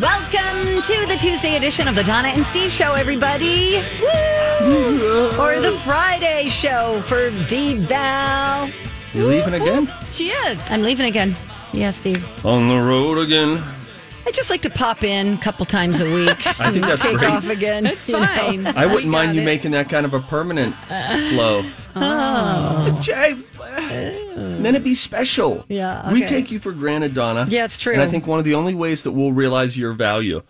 Welcome to the Tuesday edition of the Donna and Steve Show, everybody. Woo! Or the Friday show for D Val. You leaving again? She is. I'm leaving again. Yeah, Steve. On the road again. I just like to pop in a couple times a week. I think that's take great. off again. It's you know? fine. I wouldn't We mind got you it. making that kind of a permanent flow. Oh. Jay, then it'd be special. Yeah, We take you for granted, Donna. Yeah, it's true. And I think one of the only ways that we'll realize your value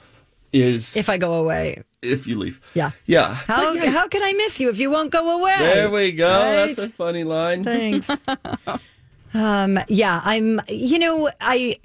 is if, I go away. If you leave. Yeah. Yeah. How, yeah, how can I miss you if you won't go away? There we go. Right? That's a funny line. Thanks. um, yeah, I'm, you know, I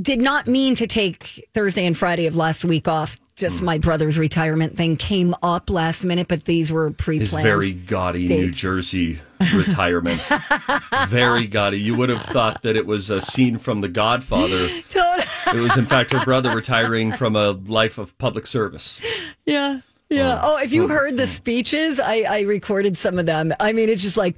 did not mean to take Thursday and Friday of last week off. Just Hmm. my brother's retirement thing came up last minute, but these were pre planned. very gaudy New. Jersey retirement. very gaudy. You would have thought that it was a scene from The Godfather. It was, in fact, her brother retiring from a life of public service. Yeah. Yeah. Oh, oh if you oh. heard the speeches, I, I recorded some of them. I mean, it's just like,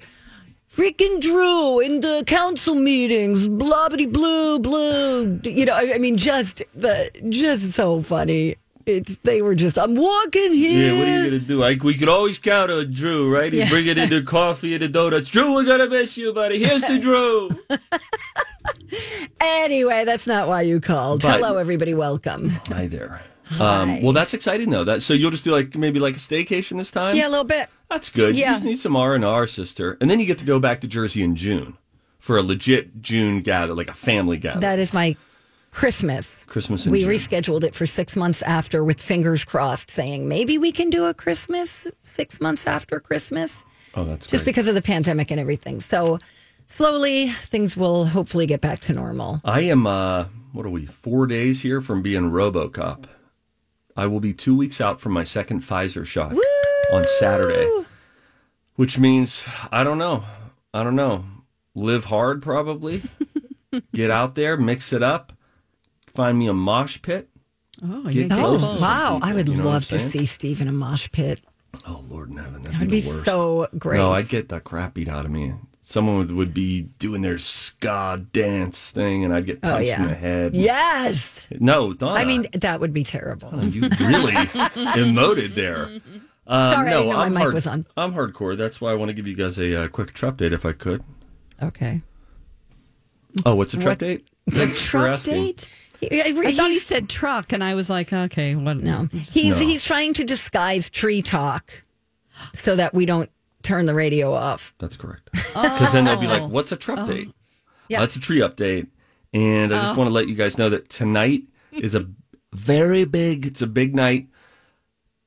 freaking Drew in the council meetings, blah blah blue blue. You know, I, I mean, just the just so funny. It's they were just. I'm walking here. Yeah, what are you gonna do? Like we could always count on Drew, right? He'd Yeah. bring it into coffee and the donuts. Drew, we're gonna miss you, buddy. Here's the Drew. Anyway, that's not why you called. But- Hello, everybody. Welcome. Hi there. Um, well, that's exciting though. That so you'll just do like maybe like a staycation this time. Yeah, a little bit. that's good. Yeah. You just need some R and R, sister, and then you get to go back to Jersey in June for a legit June gather, like a family gather. That is my Christmas. Christmas in We June. rescheduled it for six months after, with fingers crossed, saying maybe we can do a Christmas six months after Christmas. oh, that's just great. because of the pandemic and everything. So slowly things will hopefully get back to normal. I am. uh What are we? Four days here from being RoboCop. I will be two weeks out from my second Pfizer shot on Saturday, which means I don't know. I don't know. Live hard, probably. Get out there, mix it up, find me a mosh pit. Oh, Get yeah. close Oh, to wow. people, I would you know love to see Steve in a mosh pit. Oh Lord in heaven, that'd, That would be be the worst. so great. No, I'd get the crap beat out of me. Someone would, would be doing their ska dance thing, and I'd get Oh, punched yeah. in the head. Yes. No, Donna. I mean, that would be terrible. You really emoted there. Um, Sorry, I no, didn't know my I'm mic was on. I'm hardcore. That's why I want to give you guys a uh, quick truck date if I could. Okay. Oh, what's a truck What- date? Thanks for Truck asking. date? He- I thought he said truck, and I was like, okay, what? no. He's No. he's trying to disguise tree talk so that we don't turn the radio off. That's correct. Because then they'll be like, oh. "What's a truck oh. date?" Oh. Yeah. that's a tree update. And I just oh. want to let you guys know that tonight is a very big. It's a big night.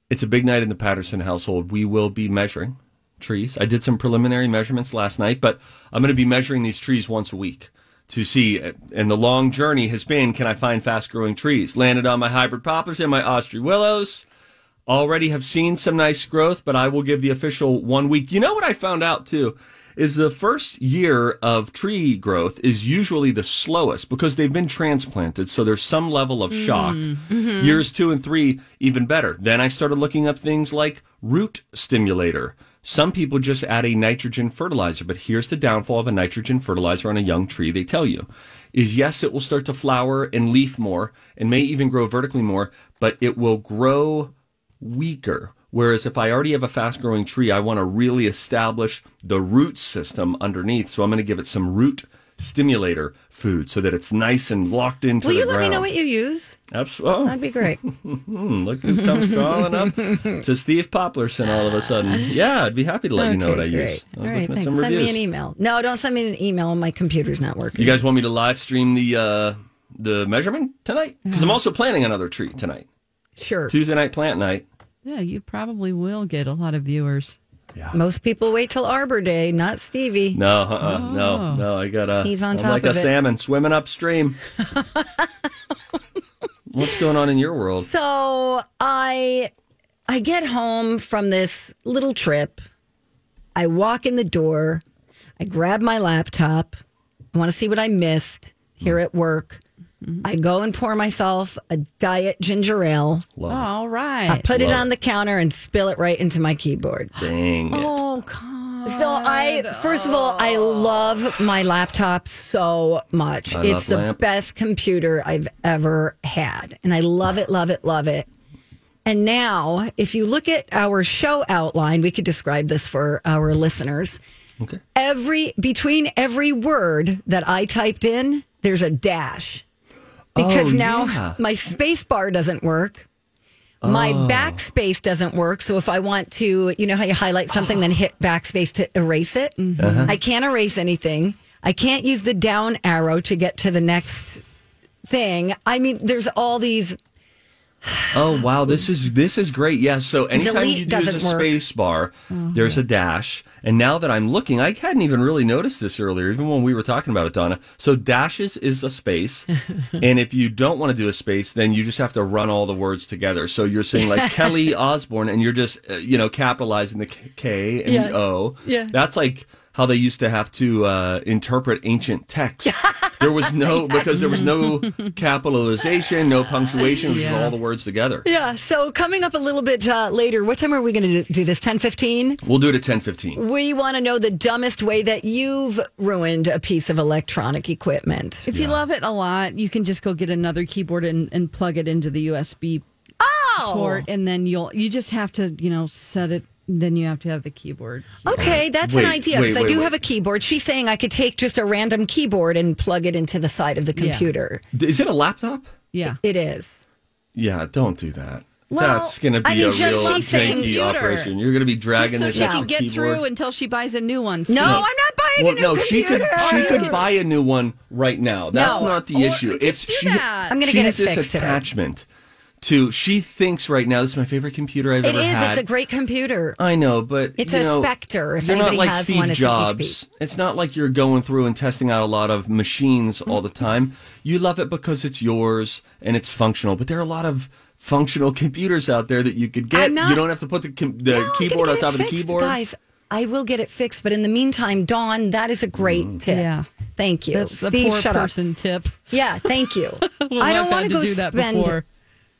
It's a big night in the Patterson household. We will be measuring trees. I did some preliminary measurements last night, but I'm going to be measuring these trees once a week to see. And the long journey has been: can I find fast-growing trees? Landed on my hybrid poplars and my Austree willows already have seen some nice growth, but I will give the official one week. You know what I found out too? Is the first year of tree growth is usually the slowest because they've been transplanted. So there's some level of shock. Mm, Years two and three, even better. Then I started looking up things like root stimulator. Some people just add a nitrogen fertilizer, but here's the downfall of a nitrogen fertilizer on a young tree, they tell you, is yes, it will start to flower and leaf more and may even grow vertically more, but it will grow weaker. Whereas if I already have a fast growing tree, I want to really establish the root system underneath. So I'm going to give it some root stimulator food so that it's nice and locked into the floor. Will the you let me know what you use? Abs- oh, That'd be great. hmm, look who comes crawling up to Steve Poplarson all of a sudden. Yeah, I'd be happy to let you know what I Okay, use. great. I was All right, at thanks. some Send me an email. No, don't send me an email. My computer's not working. You guys want me to live stream the uh, the measurement tonight? Because I'm also planting another tree tonight. Sure. Tuesday night plant night. Yeah, you probably will get a lot of viewers. Most people wait till Arbor Day, not Stevie. No, uh-uh, no, oh. no. I got a. He's on I'm top like of a it. salmon swimming upstream. What's going on in your world? So I I get home from this little trip. I walk in the door. I grab my laptop. I want to see what I missed here at work. Mm-hmm. I go and pour myself a diet ginger ale. Love All I right. put it on the counter and spill it right into my keyboard. Dang it. Oh, come So I, first of all, I love my laptop so much. I it's love the lamp. best computer I've ever had, and I love it, love it, love it. And now, if you look at our show outline, we could describe this for our listeners. Okay. Every between every word that I typed in, there's a dash because Oh, now yeah. my space bar doesn't work. My Oh. backspace doesn't work. So if I want to, you know how you highlight something, then hit backspace to erase it? Uh-huh. I can't erase anything. I can't use the down arrow to get to the next thing. I mean, there's all these. Oh wow, this is this is great. Yeah. So anytime Delete you use a space bar, there's a dash. And now that I'm looking, I hadn't even really noticed this earlier, even when we were talking about it, Donna. So dashes is a space, and if you don't want to do a space, then you just have to run all the words together. So you're saying like Kelly Osbourne, and you're just uh, you know capitalizing the K- K and Yeah. the O. Yeah. That's like how they used to have to uh, interpret ancient texts. There was no because there was no capitalization, no punctuation. It was Yeah. all the words together. Yeah. So coming up a little bit uh, later, what time are we going to do this? 10 15? We'll do it at ten fifteen. We want to know the dumbest way that you've ruined a piece of electronic equipment. If you love it a lot, you can just go get another keyboard and, and plug it into the USB Oh. port, and then you'll you just have to you know set it. Then you have to have the keyboard. Okay, uh, that's Wait, an idea because I do wait. have a keyboard. She's saying I could take just a random keyboard and plug it into the side of the Yeah. computer. Is it a laptop? Yeah. It is. Yeah, don't do that. Well, That's going to be I mean, a just real she's saying janky operation. You're going to be dragging Just dragging so this she extra can get keyboard. through until she buys a new one. No, I'm not buying well, a new no, she could computer. she could could- buy a new one right now. That's No. not the Or issue. just it's do she, that. I'm gonna get has it this fixed today. Attachment to. She thinks right now this is my favorite computer I've It ever is. had. It's It's a great computer. I know, but It's you a know, Spectre. If you're not like has Steve one, it's an Jobs. It's not like you're going through and testing out a lot of machines all the time. You love it because it's yours and it's functional. But there are a lot of functional computers out there that you could get. Not- you don't have to put the com- the No, keyboard on top it of the fixed, keyboard. Guys, I will get it fixed. But in the meantime, Dawn, that is a great Mm. tip. Yeah. Thank you. That's a Steve, poor shut up. person tip. Yeah, thank you. Well, I don't want to to go do that spend before.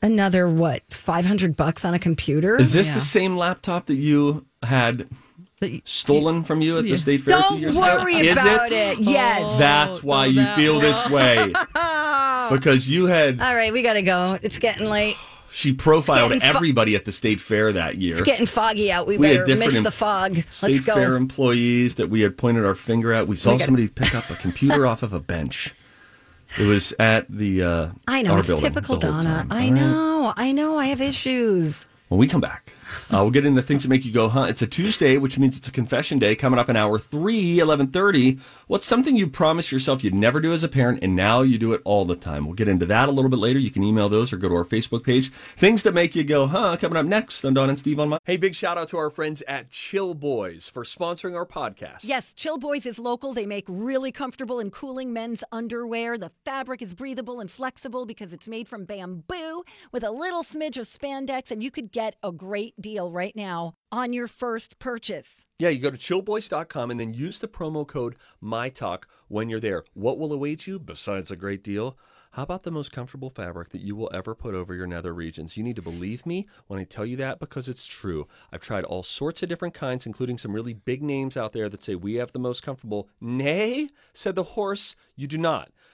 Another what five hundred bucks on a computer. Is this Yeah. the same laptop that you had That- stolen from you at the state fair? a few Don't years worry ago? About it. Oh, yes. That's why oh, you that feel this way. because you had All right, we got to go. It's getting late. she profiled Getting fu- everybody at the state fair that year. It's getting foggy out. We, We had better different miss em- the fog. State Let's go. fair employees that we had pointed our finger at. We saw We gotta- somebody pick up a computer off of a bench. It was at the. Uh, I know it's building typical Donna. I know. I know. I have issues. When we come back, uh, we'll get into things that make you go, huh? It's a Tuesday, which means it's a confession day coming up in hour three, 1130. What's something you promised yourself you'd never do as a parent and now you do it all the time? We'll get into that a little bit later. You can email those or go to our Facebook page. Things that make you go, huh? Coming up next on Don and Steve on my. Hey, big shout out to our friends at Chill Boys for sponsoring our podcast. Yes, Chill Boys is local. They make really comfortable and cooling men's underwear. The fabric is breathable and flexible because it's made from bamboo with a little smidge of spandex, and you could get a deal right now on your first purchase. Yeah, you go to chillboys.com and then use the promo code MyTalk when you're there. What will await you besides a great deal? How about the most comfortable fabric that you will ever put over your nether regions? You need to believe me when I tell you that because it's true. I've tried all sorts of different kinds, including some really big names out there that say we have the most comfortable. Nay, said the horse, you do not.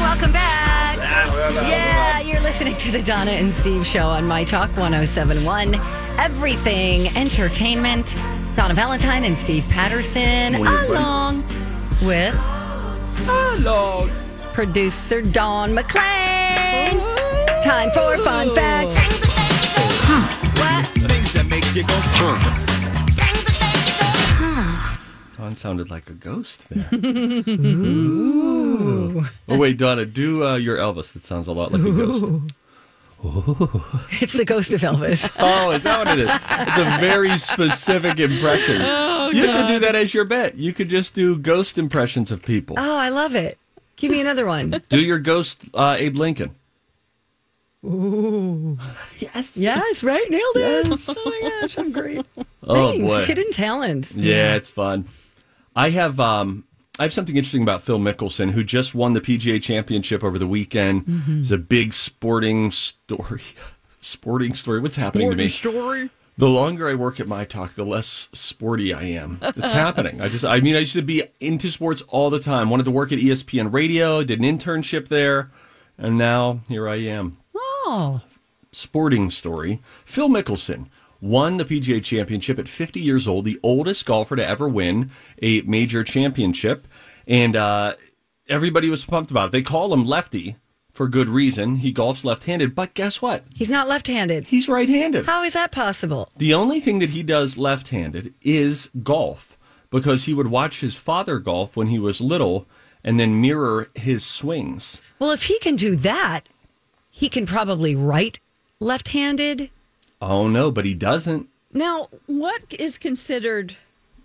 Morning, welcome back. Yeah, you're listening to the Donna and Steve show on My Talk 1071. Everything entertainment. Donna Valentine and Steve Patterson, Morning, everybody. along with Hello. producer Don McClain. Time for fun facts. What? Things that make you go. Dawn sounded like a ghost there. Ooh. Oh, wait, Donna, do uh, your Elvis. That sounds a lot like a ghost. It's the ghost of Elvis. Oh, is that what it is? It's a very specific impression. you could do that as your bet. You could just do ghost impressions of people. Oh, I love it. Give me another one. Do your ghost, uh, Abe Lincoln. Ooh. Yes, Yes, right. Nailed it. Oh my gosh, I'm great. Oh Thanks. boy. Hidden talents. Yeah, it's fun. I have um I have something interesting about Phil Mickelson, who just won the PGA Championship over the weekend. It's a big sporting story. sporting story. What's happening to me? story. The longer I work at my talk, the less sporty I am. It's happening. I just, I mean, I used to be into sports all the time. Wanted to work at ESPN Radio, did an internship there, and now here I am. Oh, Sporting story. Phil Mickelson won the PGA Championship at 50 years old, the oldest golfer to ever win a major championship, and uh, everybody was pumped about it. They call him Lefty for good reason. He golfs left-handed, but guess what? He's not left-handed. He's right-handed. How is that possible? The only thing that he does left handed is golf because he would watch his father golf when he was little and then mirror his swings. Well, if he can do that, he can probably write left-handed. Oh no, but he doesn't. now what is considered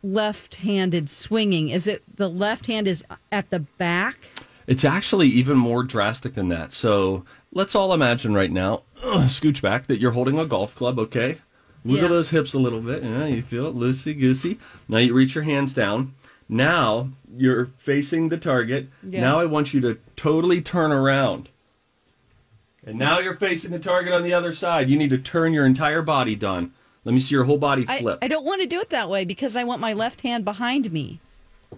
left-handed swinging? Is it the left hand is at the back? It's actually even more drastic than that. So let's all imagine right now, ugh, scooch back, that you're holding a golf club, okay? Wiggle Yeah. those hips a little bit. Yeah, you feel it loosey goosey. Now you reach your hands down. Now you're facing the target. Yeah. Now I want you to totally turn around. And now you're facing the target on the other side. You need to turn your entire body, Don. Let me see your whole body flip. I don't want to do it that way because I want my left hand behind me.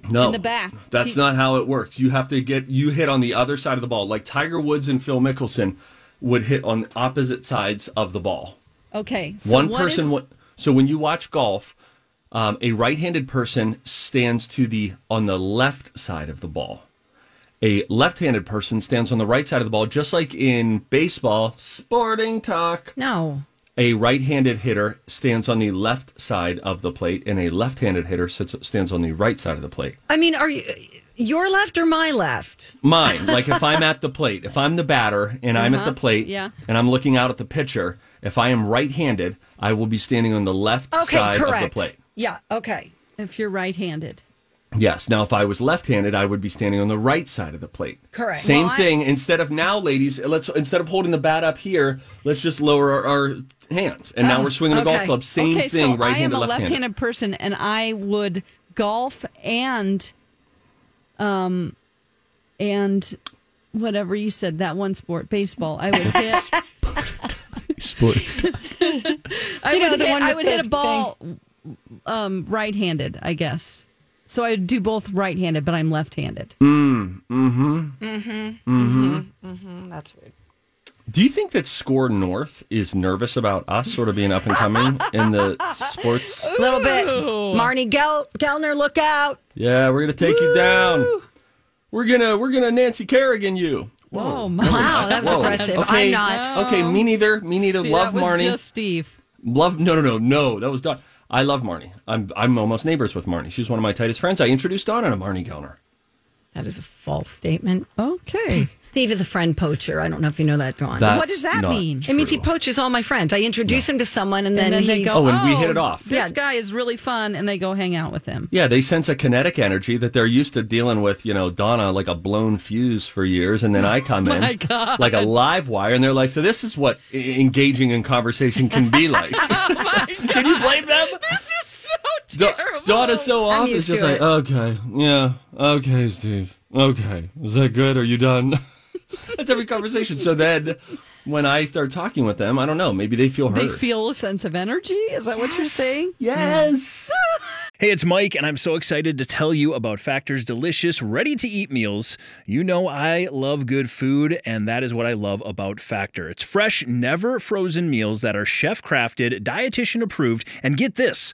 no, in the back. That's See- not how it works. You have to get you hit on the other side of the ball, like Tiger Woods and Phil Mickelson would hit on opposite sides of the ball. Okay, so One person. is- so when you watch golf, um, a right-handed person stands to the on the left side of the ball. A left-handed person stands on the right side of the ball, just like in baseball. Sporting talk. No. A right-handed hitter stands on the left side of the plate, and a left-handed hitter sits, stands on the right side of the plate. I mean, are you your left or my left? Mine, like if I'm at the plate, if I'm the batter and I'm at the uh-huh. plate yeah. and I'm looking out at the pitcher, if I am right-handed, I will be standing on the left Okay, side correct. of the plate. Yeah. Okay. if you're right-handed? Yes. Now, if I was left-handed, I would be standing on the right side of the plate. Correct. Same Well, I- thing. Instead of now, ladies, let's instead of holding the bat up here, let's just lower our, our hands, and now we're swinging a golf okay. club. Same okay, thing. so I am right-handed, a left-handed. left-handed person, and I would golf and, um, and whatever you said that one sport, baseball. I would hit. Sport. I You know, would the hit, one I with would the hit a ball, um, right-handed. I guess. So I do both right-handed, but I'm left-handed. Mm. Mm-hmm. Mm-hmm. Mm-hmm. Mm-hmm. That's weird. Do you think that Score North is nervous about us sort of being up and coming in the sports? A little bit. Marney Gel- Gellner, look out. Yeah, we're gonna take you down. We're gonna we're gonna Nancy Kerrigan you. Whoa, my Wow, that was Whoa. aggressive. Okay. I'm not. Okay, me neither. Me neither. Steve, love that was Marney. Just Steve. Love no no no no. That was Dawn. I love Marney. I'm I'm almost neighbors with Marney. She's one of my tightest friends. I introduced Dawn to Marney Gellner. That is a false statement. Okay. Steve is a friend poacher. I don't know if you know that, Dawn. That's What does that not mean? it means he poaches all my friends. I introduce him to someone, and then, and then they he's, go, Oh, and we hit it oh, off. This Yeah. guy is really fun, and they go hang out with him. Yeah, they sense a kinetic energy that they're used to dealing with, you know, Donna like a blown fuse for years, and then I come in like a live wire, and they're like, "So this is what e- engaging in conversation can be like." Oh can you blame them? This is so Da- terrible. Donna so I'm off is just like, it. okay, yeah, okay, Steve, okay, is that good? Are you done? That's every conversation. So then, when I start talking with them, I don't know, maybe they feel hurt. They feel a sense of energy. Is that what you're saying? yes. Hey, it's Mike, and I'm so excited to tell you about Factor's delicious, ready to eat meals. You know, I love good food, and that is what I love about Factor. It's fresh, never frozen meals that are chef crafted, dietitian approved, and get this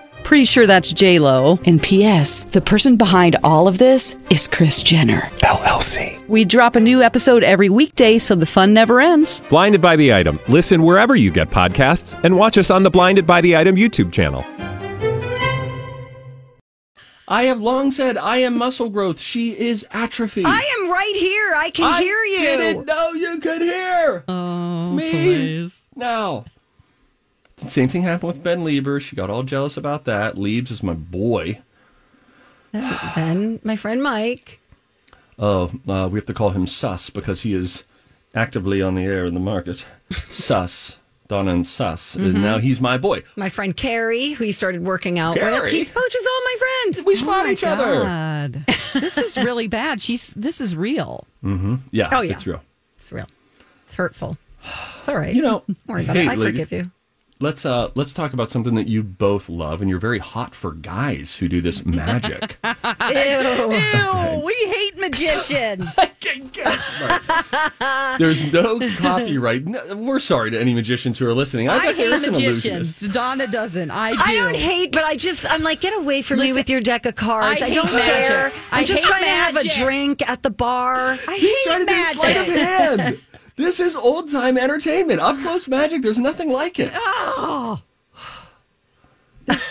Pretty sure that's J Lo. And P.S. The person behind all of this is Kris Jenner LLC. We drop a new episode every weekday, so the fun never ends. Blinded by the item. Listen wherever you get podcasts, and watch us on the Blinded by the Item YouTube channel. I have long said I am muscle growth. She is atrophy. I am right here. I can I hear you. didn't know you could hear. Oh, Me? please. No. The same thing happened with Ben Lieber. She got all jealous about that. Liebs is my boy. Then my friend Mike. Oh, uh, we have to call him Sus because he is actively on the air in the market. Sus. Donna and Sus. Mm-hmm. And now he's my boy. My friend Carrie, who he started working out with. Carrie? He coaches all my friends. We spot each other. God. this is really bad. She's this is real. Yeah, Oh, yeah. it's real. It's real. It's hurtful. It's all right. You know, Don't worry about hey, it. I ladies, forgive you. Let's uh let's talk about something that you both love, and you're very hot for guys who do this magic. Ew. Ew, we hate magicians. Right. There's no copyright. No, we're sorry to any magicians who are listening. I, I hate is an magicians. illusionist. Donna doesn't. I do. I don't hate, but I just I'm like, get away from me with your deck of cards. I I, don't magic. care. I'm I just hate trying to have a drink at the bar. I He's hate trying to do sleight of magic. Hand. This is old time entertainment. Up close magic. There's nothing like it. Oh.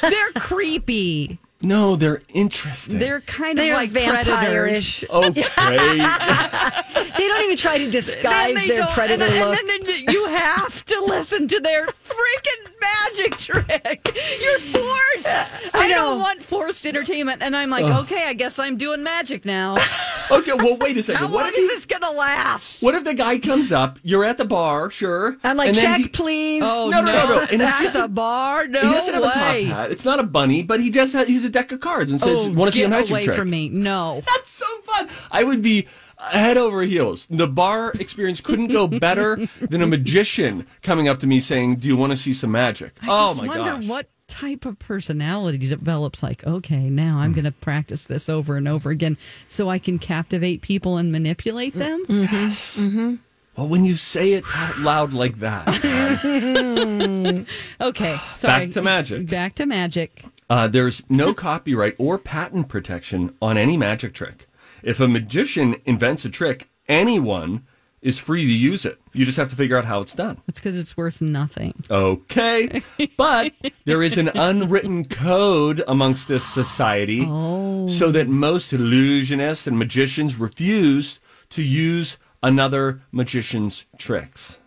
They're creepy. No, they're interesting. They're kind of They're like predators. vampire-ish. okay. They don't even try to disguise their predator and, look. And then, then you have to listen to their freaking magic trick. You're forced. Uh, I, know. don't want forced entertainment. And I'm like, okay, I guess I'm doing magic now. okay. Well, wait a second. How what long is he- this going to last? What if the guy comes up? You're at the bar, sure. I'm like, check, he- please. Oh, No, no, no, no. And it's That's just a a- bar? No he doesn't have a top hat. It's not a bunny, but he just has, he's a deck of cards and says, Oh, "Want to see a get magic away trick?" from me. No. That's so fun. I would be head over heels. The bar experience couldn't go better than a magician coming up to me saying, "Do you want to see some magic?" I oh just my wonder gosh. what type of personality develops like, okay, now I'm going to practice this over and over again so I can captivate people and manipulate them? Mm. Well, when you say it out loud like that, Okay, sorry. Back to magic. Back to magic. uh, there's no copyright or patent protection on any magic trick. If a magician invents a trick, anyone is free to use it. You just have to figure out how it's done. It's because it's worth nothing. Okay. But there is an unwritten code amongst this society so that most illusionists and magicians refuse to use another magician's tricks.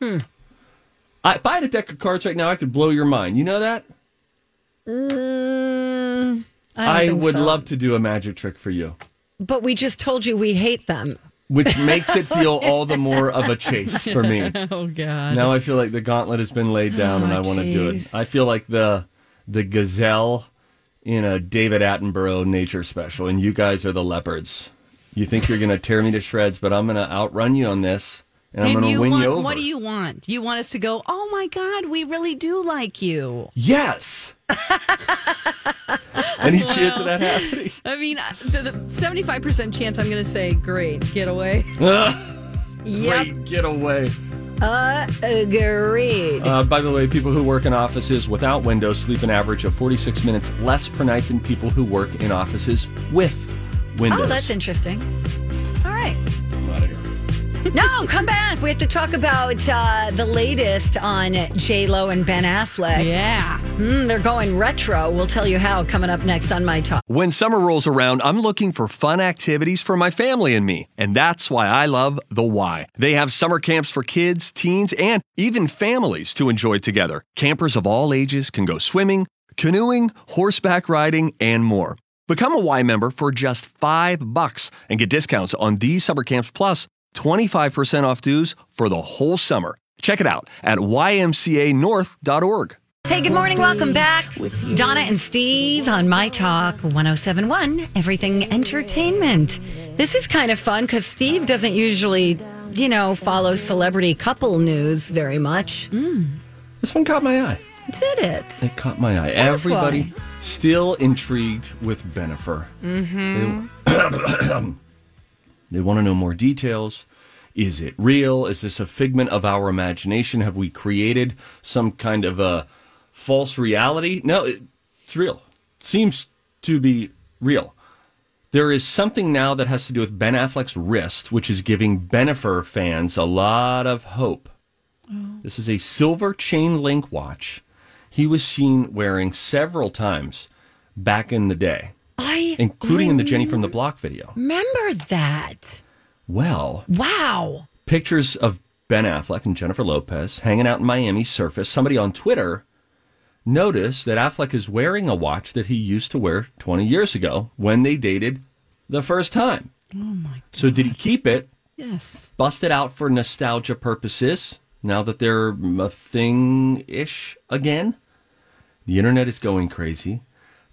Hmm. I, if I had a deck of cards right now, I could blow your mind. You know that? Mm, I, I, would so. love to do a magic trick for you, But we just told you we hate them. which makes it feel all the more of a chase for me. Oh, God. Now I feel like the gauntlet has been laid down, and I oh, want to do it. I feel like the the gazelle in a David Attenborough nature special, and you guys are the leopards. You think you're going to tear me to shreds, but I'm going to outrun you on this, and, I'm going to win want, you over. What do you want? You want us to go, oh my God, we really do like you. Yes. Any chance of that happening? I mean, uh, the, the 75% chance I'm going to say, great, get away. Great, get away. Uh, agreed. Uh, by the way, people who work in offices without windows sleep an average of 46 minutes less per night than people who work in offices with windows. oh, that's interesting. All right. I'm outta here. No, come back. We have to talk about uh, the latest on J Lo and Ben Affleck. Yeah. Mm, they're going retro. We'll tell you how coming up next on My Talk. When summer rolls around, I'm looking for fun activities for my family and me. And that's why I love The Y. They have summer camps for kids, teens, and even families to enjoy together. Campers of all ages can go swimming, canoeing, horseback riding, and more. Become a Y member for just five bucks and get discounts on these summer camps plus 25% off dues for the whole summer. Check it out at ymcanorth.org. Hey, good morning. Welcome back. With Donna and Steve on My Talk 1071, Everything Entertainment. This is kind of fun because Steve doesn't usually, you know, follow celebrity couple news very much. This one caught my eye. Did it? It caught my eye. Tell us Everybody still intrigued with Bennifer. Mm-hmm. They, want to know more details. Is it real? Is this a figment of our imagination? Have we created some kind of a false reality? No, it's real. Seems to be real. There is something now that has to do with Ben Affleck's wrist, which is giving Bennifer fans a lot of hope. Oh. This is a silver chain link watch he was seen wearing several times back in the day, I including in the Jenny from the Block video. remember that. Well, Wow. pictures of Ben Affleck and Jennifer Lopez hanging out in Miami surfaced. Somebody on Twitter noticed that Affleck is wearing a watch that he used to wear 20 years ago when they dated the first time. Oh my So did he keep it, Yes. bust it out for nostalgia purposes now that they're a thing ish again? The internet is going crazy.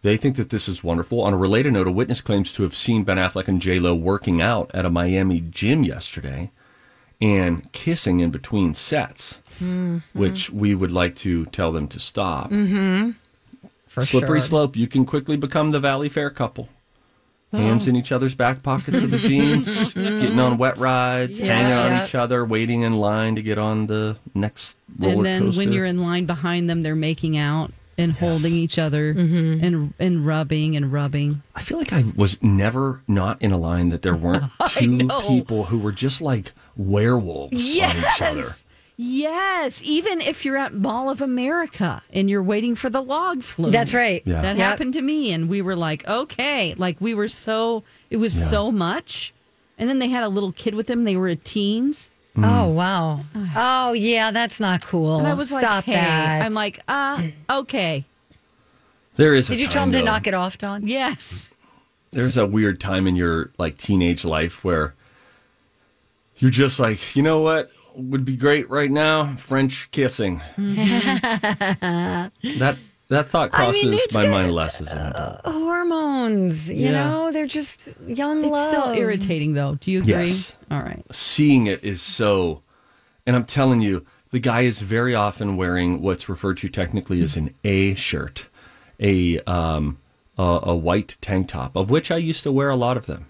They think that this is wonderful. On a related note, a witness claims to have seen Ben Affleck and J Lo working out at a Miami gym yesterday and kissing in between sets, mm-hmm. which we would like to tell them to stop. Mm-hmm. For Slippery sure. slope. You can quickly become the Valleyfair couple. Hands oh. in each other's back pockets of the jeans, mm-hmm. getting on wet rides, Yeah, hanging on yeah. each other, waiting in line to get on the next roller and then coaster. when you're in line behind them, they're making out and holding each other mm-hmm. and and rubbing and rubbing. I feel like I was never not in a line that there weren't two people who were just like werewolves on each other. Yes, even if you're at Mall of America and you're waiting for the log flume. That's right. Yeah. That Yep. happened to me, and we were like, okay, like we were so it was Yeah. so much, and then they had a little kid with them. They were teens, Oh, wow. Oh, yeah, that's not cool. and I was like, Stop hey, that. I'm like, uh, okay, There is. A Did you tell time, him to though- knock it off, Don? yes, There's a weird time in your like teenage life where you're just like, you know what would be great right now? French kissing. that that thought Mm-hmm. I mean, crosses my good. mind less as an adult. Hormones, you Yeah. know, they're just young it's love. still irritating though. Do you agree? Yes. All right. seeing it is so and i'm telling you the guy is very often wearing what's referred to technically as an a shirt a um a, a white tank top of which i used to wear a lot of them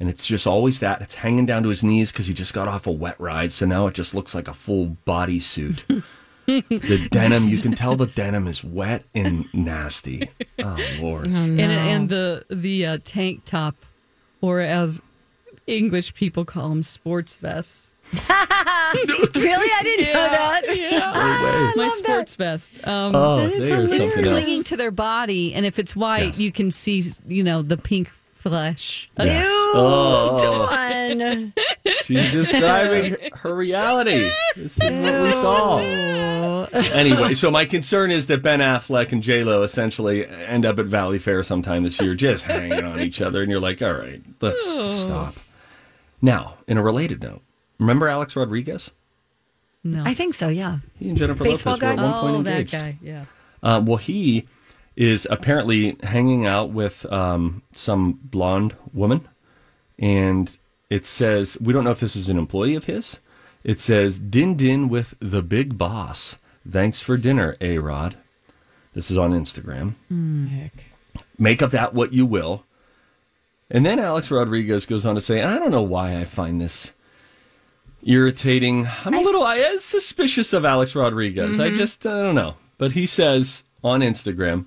and it's just always that it's hanging down to his knees because he just got off a wet ride so now it just looks like a full body suit the denim you can tell the denim is wet and nasty oh lord And and the the uh, tank top, or as English people call them, sports vests. really? I didn't know that. Yeah, my sports vest. Um, oh is they are hilarious. something else clinging to their body, and if it's white, Yes. you can see, you know, the pink flesh. Yes. Ew, Oh. Dawn. She's describing her reality. This is what we saw. Anyway, so my concern is that Ben Affleck and J Lo essentially end up at Valleyfair sometime this year, just hanging on each other, and you're like, all right, let's stop. Now, in a related note, remember Alex Rodriguez? No. I think so, yeah. He and Jennifer Baseball Lopez were at guy? one point oh, that engaged. guy. Yeah. Uh, well, he is apparently hanging out with um, some blonde woman, and it says we don't know if this is an employee of his. It says "Din Din with the Big Boss." Thanks for dinner, A Rod. This is on Instagram. Mm, Make of that what you will. And then Alex Rodriguez goes on to say, and I don't know why I find this irritating. I'm a little I am suspicious of Alex Rodriguez. I mm-hmm. just I don't know. But he says on Instagram,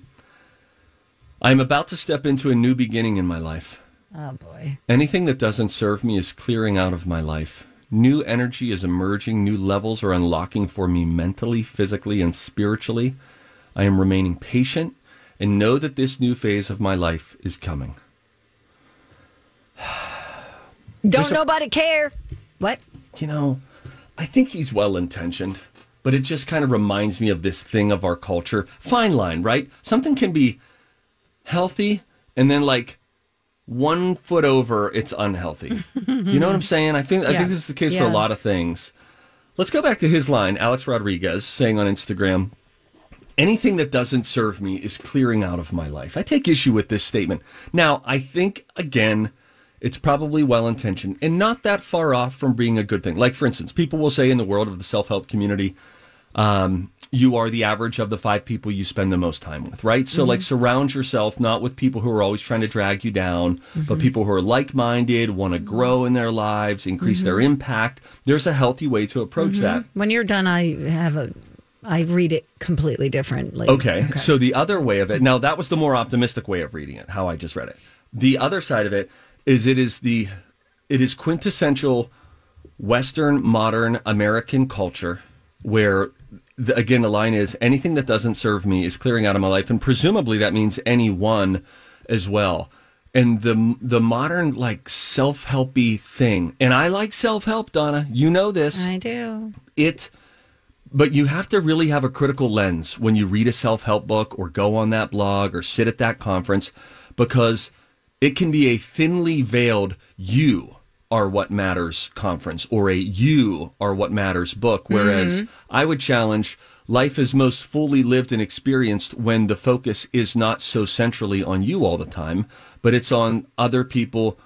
I'm about to step into a new beginning in my life. Oh, boy. Anything that doesn't serve me is clearing out of my life. New energy is emerging, new levels are unlocking for me mentally, physically, and spiritually. I am remaining patient and know that this new phase of my life is coming. Don't a- nobody care. What? you know, I think he's well intentioned, but it just kind of reminds me of this thing of our culture. Fine line, right? Something can be healthy and then like one foot over, it's unhealthy. you know what I'm saying? I think I Yeah. think this is the case for a lot of things. Let's go back to his line, Alex Rodriguez saying on Instagram, anything that doesn't serve me is clearing out of my life. I take issue with this statement. Now, I think, again, it's probably well intentioned and not that far off from being a good thing. Like, for instance, people will say in the world of the self help community, um, you are the average of the five people you spend the most time with, right? So, like, mm-hmm. surround yourself not with people who are always trying to drag you down, but mm-hmm. people who are like minded, want to grow in their lives, increase their mm-hmm. impact. There's a healthy way to approach that. When you're done, I have a, I read it completely differently. Okay. So the other way of it, now that was the more optimistic way of reading it, how I just read it. The other side of it is it is the it is quintessential Western modern American culture where the, again the line is anything that doesn't serve me is clearing out of my life, and presumably that means anyone as well. And the the modern like self helpy thing, and I like self help, Donna. You know this I do. it but you have to really have a critical lens when you read a self-help book or go on that blog or sit at that conference because it can be a thinly veiled you are what matters conference or a you are what matters book whereas mm-hmm. i would challenge life is most fully lived and experienced when the focus is not so centrally on you all the time but it's on other people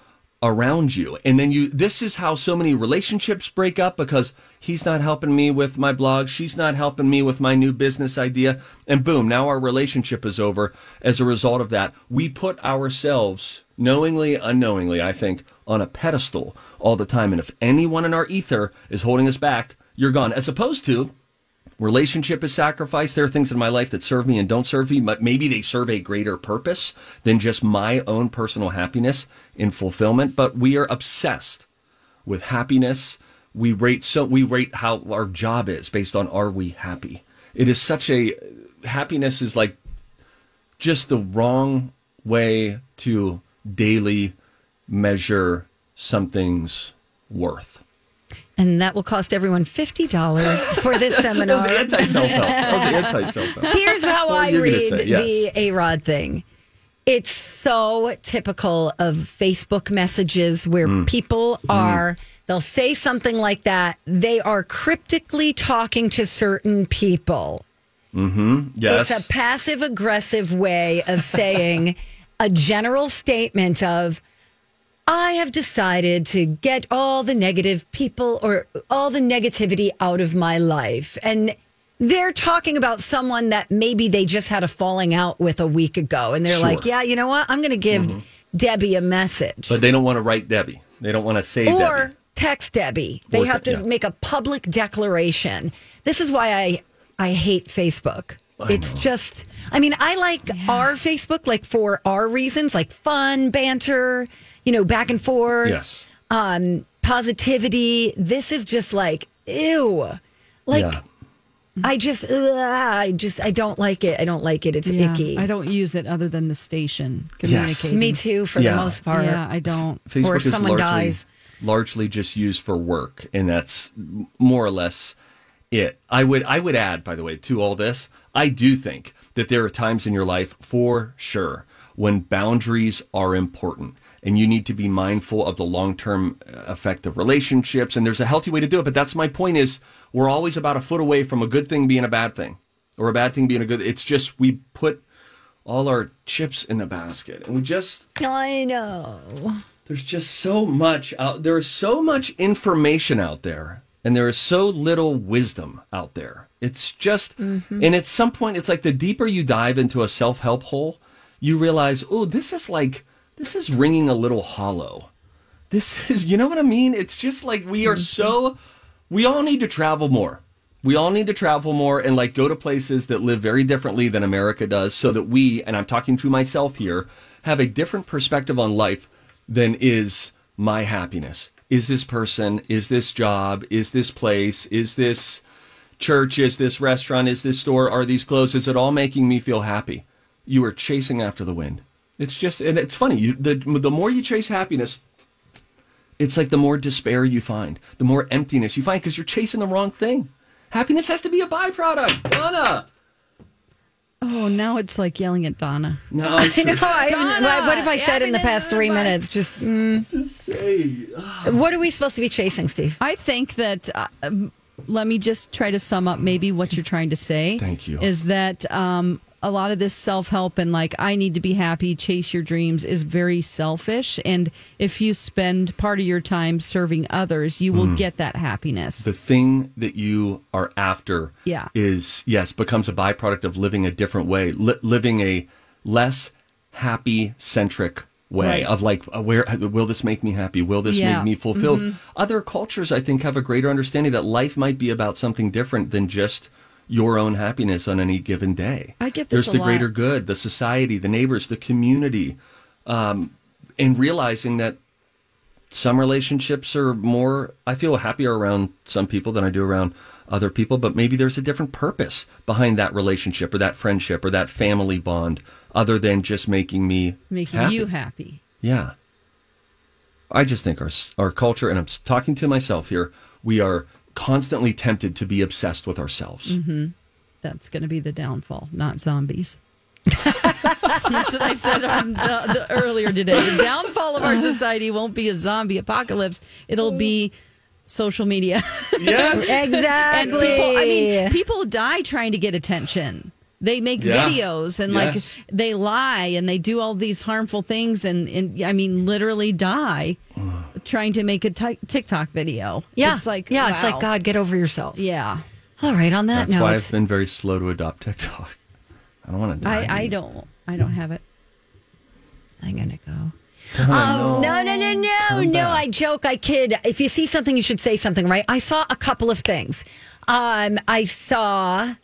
around you. And then you this is how so many relationships break up because he's not helping me with my blog, she's not helping me with my new business idea, and boom, now our relationship is over as a result of that. We put ourselves knowingly, unknowingly, I think, on a pedestal all the time and if anyone in our ether is holding us back, you're gone. As opposed to relationship is sacrifice. There are things in my life that serve me and don't serve me, but maybe they serve a greater purpose than just my own personal happiness and fulfillment. But we are obsessed with happiness. We rate so we rate how our job is based on are we happy. It is such a happiness is like just the wrong way to daily measure something's worth. And that will cost everyone $50 for this That was seminar. anti self help. That was anti self help. Here's how I read say? Yes. the A Rod thing. It's so typical of Facebook messages where Mm. people are, they'll say something like that. They are cryptically talking to certain people. Yes. It's a passive aggressive way of saying a general statement of, I have decided to get all the negative people or all the negativity out of my life. And they're talking about someone that maybe they just had a falling out with a week ago. And they're Sure. Mm-hmm. like, yeah, you know what? I'm going to give Debbie a message. But they don't want to write Debbie. They don't want to say Debbie. or Debbie. text Debbie. They Or have te- to yeah. make a public declaration. This is why I I hate Facebook. it's just I mean, I like our Facebook like for our reasons, like fun, banter, you know, back and forth. Yes. Um positivity. This is just like ew. Like yeah. I just ugh, I just I don't like it. I don't like it. It's Yeah, icky. I don't use it other than the station Yes. Me too for Yeah. the most part. Yeah, I don't. Facebook or is someone largely, dies. largely just used for work, and that's more or less it. I would I would add, by the way, to all this, I do think that there are times in your life, for sure, when boundaries are important. And you need to be mindful of the long term uh, effect of relationships. And there's a healthy way to do it. But that's my point is we're always about a foot away from a good thing being a bad thing. Or a bad thing being a good it's just we put all our chips in the basket. And we just I know. there's just so much out there is so much information out there and there is so little wisdom out there it's just mm-hmm. and at some point it's like the deeper you dive into a self-help hole you realize oh this is like this is ringing a little hollow. This is you know what i mean? It's just like we are mm-hmm. so we all need to travel more. We all need to travel more and like go to places that live very differently than america does so that we and i'm talking to myself here have a different perspective on life than is my happiness. Is this person is this job is this place is this church is this restaurant is this store are these clothes is it all making me feel happy? You are chasing after the wind it's just and it's funny you, the, the more you chase happiness it's like the more despair you find, the more emptiness you find because you're chasing the wrong thing. Happiness has to be a byproduct. Donna. Oh, now it's like yelling at Donna. No, I know. I haven't- what, what have I said in the past three minutes? Just mm. what are we supposed to be chasing, Steve? I think that uh, um, let me just try to sum up maybe what you're trying to say. Thank you. Is that um, a lot of this self help and like, I need to be happy, chase your dreams is very selfish. And if you spend part of your time serving others, you will get that happiness. the thing that you are after Yeah. is yes becomes a byproduct of living a different way li- living a less happy centric way Right. of like uh, where will this make me happy will this Yeah. make me fulfilled other cultures i think have a greater understanding that life might be about something different than just your own happiness on any given day I get this there's the lot. greater good the society the neighbors the community um, and realizing that some relationships are more i feel happier around some people than i do around other people but maybe there's a different purpose behind that relationship or that friendship or that family bond other than just making me Making happy. you happy. yeah i just think our our culture and i'm talking to myself here we are constantly tempted to be obsessed with ourselves mm-hmm. That's going to be the downfall, not zombies. That's what I said on the, the, earlier today. The downfall of our uh-huh. society won't be a zombie apocalypse. It'll be social media. yes Exactly. And people, I mean, people die trying to get attention. They make Yeah. videos and Yes. like they lie and they do all these harmful things and, and I mean, literally die uh-huh. Trying to make a TikTok video. yeah. It's like, yeah, it's like, God, get over yourself. Yeah. All right, on that that's note. why i've been very slow to adopt tiktok i don't want to die I, I don't, I don't have it. I'm gonna go. Um, no, no, no, no, Come no. back. I joke. I kid. If you see something, you should say something, right? I saw a couple of things. Um, I saw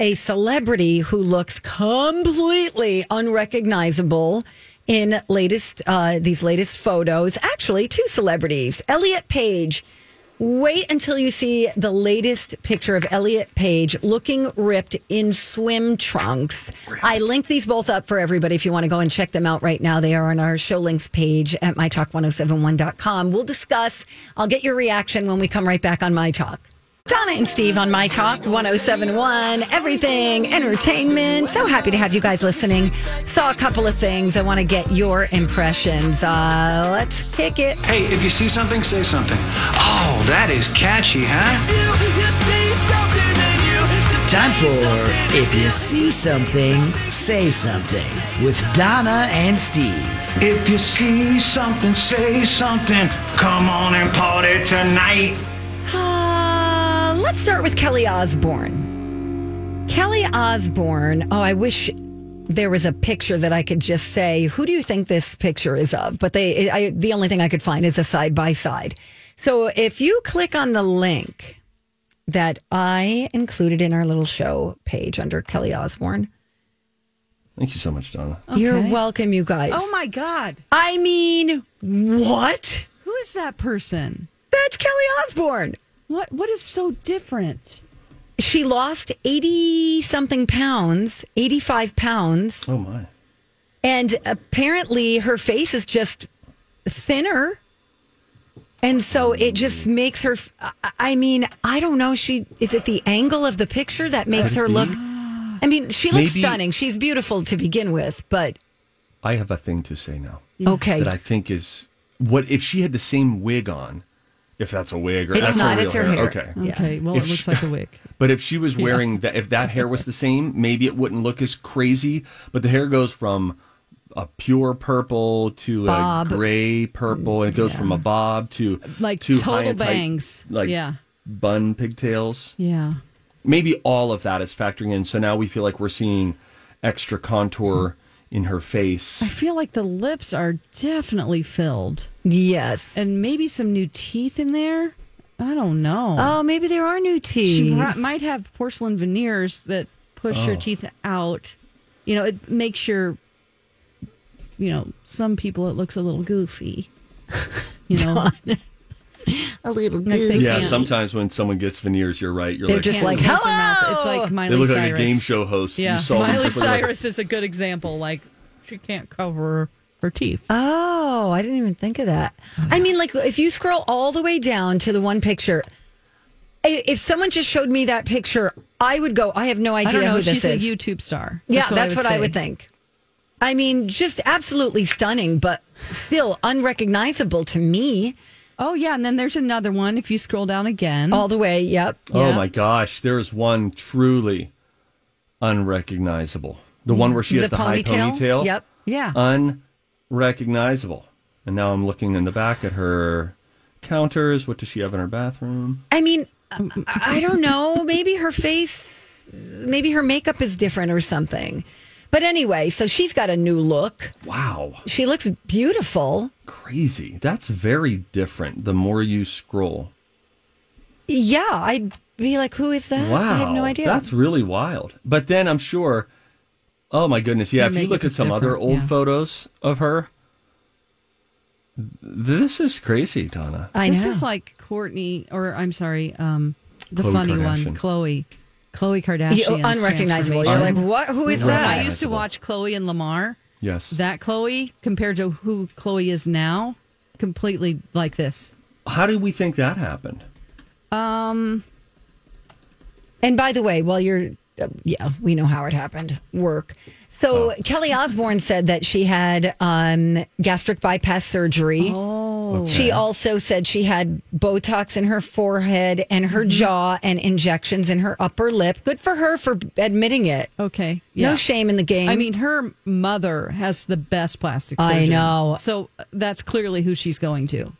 a celebrity who looks completely unrecognizable in latest uh, these latest photos. Actually, two celebrities. Elliot Page. Wait until you see the latest picture of Elliot Page looking ripped in swim trunks. I link these both up for everybody if you want to go and check them out right now. They are on our show links page at mytalk1071.com. We'll discuss. I'll get your reaction when we come right back on My Talk. Donna and Steve on My Talk 1071, everything entertainment. So happy to have you guys listening. Saw a couple of things. I want to get your impressions. Uh, let's kick it. Hey, if you see something, say something. Oh, that is catchy, huh? Time for If You See Something, Say Something with Donna and Steve. If you see something, say something. Come on and party tonight. Let's start with Kelly Osbourne. Kelly Osbourne. Oh, I wish there was a picture that I could just say, "Who do you think this picture is of?" But they, I, the only thing I could find is a side by side. So if you click on the link that I included in our little show page under Kelly Osbourne. thank you so much donna you're welcome, you guys. Oh my God. I mean, what? Who is that person? That's Kelly Osbourne. What What is so different? She lost 80 something pounds, 85 pounds. oh my And apparently her face is just thinner. And so it just makes her, I- I mean, I don't know. She, is it the angle of the picture that makes her look, I mean, she looks Maybe- stunning. She's beautiful to begin with, but I have a thing to say now okay. that I think is what if she had the same wig on, if that's a wig or It's that's not, a real it's her hair. Okay, Yeah. Okay, well, If it looks she- like a wig. but if she was wearing that, if that hair was the same, maybe it wouldn't look as crazy. But the hair goes from a pure purple to Bob. a gray purple, and it goes from a bob to Like to high total and tight, bangs. like Yeah. bun pigtails. Yeah. Maybe all of that is factoring in. So now we feel like we're seeing extra contour in her face. I feel like the lips are definitely filled yes. and maybe some new teeth in there. I don't know. Oh, maybe there are new she teeth. ri- might have porcelain veneers that push Oh. your teeth out. You know, it makes your, you know, some people it looks a little goofy. You know, a little Like goofy. yeah, can't- sometimes when someone gets veneers, you're right. You're They're like, just can't like, close their mouth. It's like Miley they look Cyrus. like a game show host. Yeah, You saw them Miley people like- Cyrus is a good example. Like she can't cover her teeth. Oh, I didn't even think of that. I mean, like if you scroll all the way down to the one picture, if someone just showed me that picture, I would go, I have no I idea don't know. who this She's is. a YouTube star. yeah, that's what I would think. I mean, just absolutely stunning, but still unrecognizable to me. Oh yeah, and then there's another one. If you scroll down again, All the way. Yep. Oh Yeah. my gosh, there's one truly unrecognizable. The one where she has The the, high ponytail? ponytail. Yep. yeah, Unrecognizable. And now I'm looking in the back at her counters. What does she have in her bathroom? I mean, I I don't know. Maybe her face, maybe her makeup is different or something. But anyway, so she's got a new look. Wow. She looks beautiful. Crazy. That's very different the more you scroll. Yeah, I'd be like, who is that? Wow. I have no idea. That's really wild. But then I'm sure, oh my goodness. Yeah, Her if you look at some other old yeah. photos of her, this is crazy, Donna. I this know. is like Courtney, or I'm sorry, um, the Khloe funny one, Khloe, Khloe Kardashian. You- unrecognizable. You're like, what? Who is that? I used to watch Khloe and Lamar. Yes. That Khloe compared to who Khloe is now, completely like this. How do we think that happened? Um, And by the way, while you're, yeah, we know how it happened. Work. So Kelly Osbourne said that she had um, gastric bypass surgery. Oh. She also said she had Botox in her forehead and her jaw and injections in her upper lip. Good for her for admitting it. okay. No shame in the game. I mean, her mother has the best plastic I know. So uh, that's clearly who she's going to.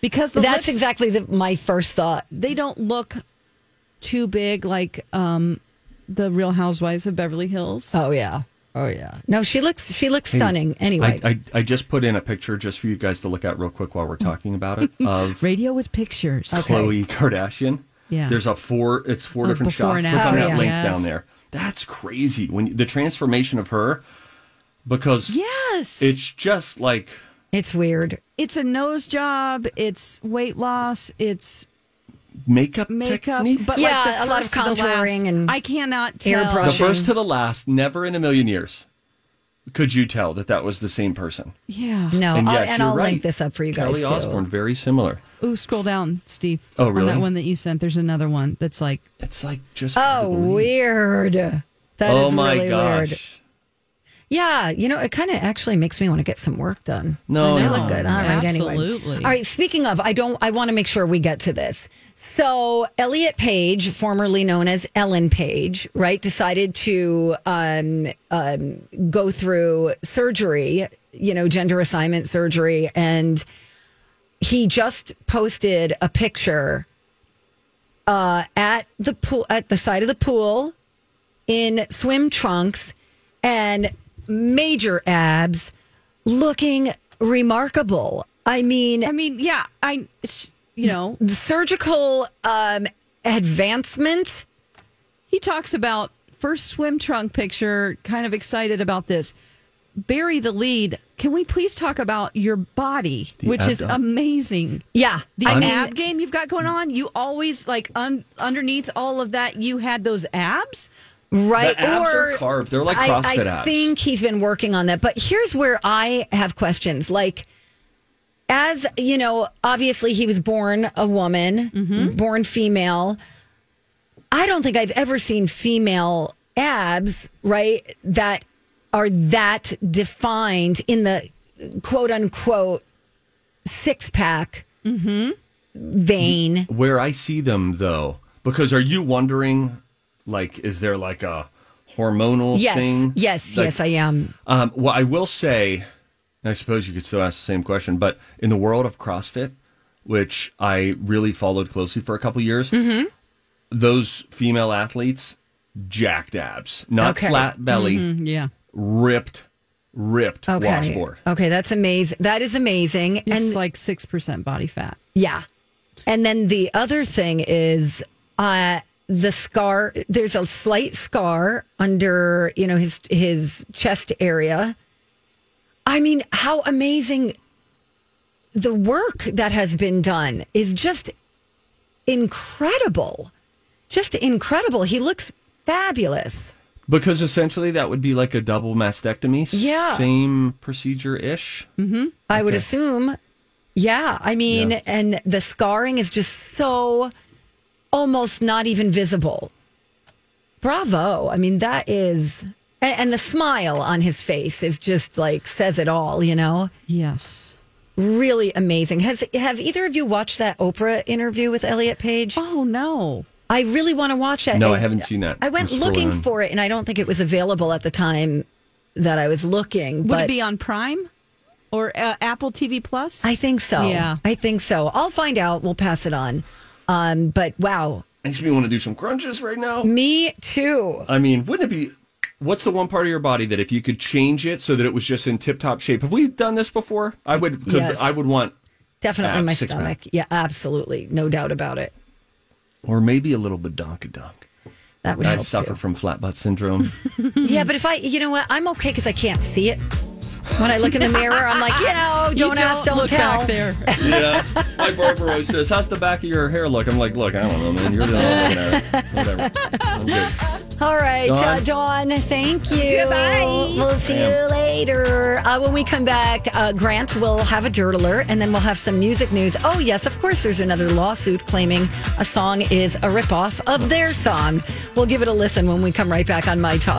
Because the that's lips, exactly the, my first thought. they don't look too big like um, the Real Housewives of Beverly Hills. Oh yeah. Oh yeah. No, she looks she looks stunning. Anyway, I, I, I just put in a picture just for you guys to look at real quick while we're talking about it of Radio with pictures. Khloe Kardashian. Yeah. There's a four. It's four Oh, different shots. and Click on after. that link yeah. down there. That's crazy. When the transformation of her, because Yes. it's just like it's weird. it's a nose job. It's weight loss. It's makeup, makeup. technique. But Yeah, like a lot of first to the contouring last, and I cannot hair tell. the first to the last, never in a million years could you tell that that was the same person. Yeah. No, And I'll, and you're I'll right. link this up for you guys Kelly too. Osbourne, very similar. Ooh, scroll down, Steve. Oh, On really? that one that you sent, there's another one that's like It's like just. Oh, weird. That oh is oh my really gosh. weird. Yeah, you know, it kind of actually makes me want to get some work done. No, no. look good. All right, anyway. Absolutely. All right. Speaking of, I don't. I want to make sure we get to this. So Elliot Page, formerly known as Ellen Page, right, decided to um, um, go through surgery. You know, gender assignment surgery, and he just posted a picture uh, at the pool at the side of the pool in swim trunks and major abs looking remarkable. I mean, I mean, yeah, I it's, you know, the surgical um, advancement. he talks about first swim trunk picture, kind of excited about this. Bury the lead. Can we please talk about your body, The which is ab- amazing? Yeah, The I mean, ab game you've got going on, you always like un- underneath all of that, you had those abs. Right? The abs or are carved. They're like I, CrossFit I abs. think he's been working on that. But here's where I have questions. Like, as you know, obviously he was born a woman, Mm-hmm. born female. I don't think I've ever seen female abs, right? That are that defined in the quote unquote six pack Mm-hmm. vein. Where I see them though, because are you wondering, like, is there like a hormonal Yes, thing? yes, Like, yes, I am. Um, well, I will say, and I suppose you could still ask the same question, but in the world of CrossFit, which I really followed closely for a couple years, Mm-hmm. those female athletes, jacked abs, not Okay. flat belly, Yeah. ripped, ripped Okay. washboard. Okay, that's amazing. That is amazing. It's and like 6% body fat. Yeah. And then the other thing is uh the scar there's a slight scar under, you know, his his chest area. I mean, how amazing the work that has been done is just incredible. Just incredible. He looks fabulous. Because essentially that would be like a double mastectomy. Yeah. Same procedure ish. Mm-hmm. I would assume. Yeah. I mean, Yeah. and the scarring is just so almost not even visible. Bravo. I mean, that is. And, and the smile on his face is just like says it all, you know? Yes. really amazing. Has have either of you watched that Oprah interview with Elliot Page? Oh no. I really want to watch it. No, I And haven't seen that. I went looking scrolling. for it, and I don't think it was available at the time that I was looking. Would but it be on Prime or uh, Apple TV Plus? I think so. Yeah. I think so. I'll find out. We'll pass it on. Um, but wow, Makes me want to do some crunches right now. me too. I mean, wouldn't it be? What's the one part of your body that if you could change it so that it was just in tip top shape? Have we done this before? I would. Could, Yes. I would want, Definitely Abs, my stomach. Yeah, absolutely, no doubt about it. or maybe a little badonka That would I suffer too. from flat butt syndrome. Yeah, but if I, you know what, I'm okay because I can't see it. When I look in the mirror, I'm like, you know, You don't, ask, don't look tell. back there. yeah, my barber always says, "How's the back of your hair look?" I'm like, "Look, I don't know, man. You're the one there. Whatever. I'm good." All right, Dawn? Uh, Dawn, thank you. Goodbye. We'll see you later. Uh, when we come back, uh, Grant will have a dirt alert and then we'll have some music news. Oh, yes, of course, there's another lawsuit claiming a song is a ripoff of their song. We'll give it a listen when we come right back on My Talk.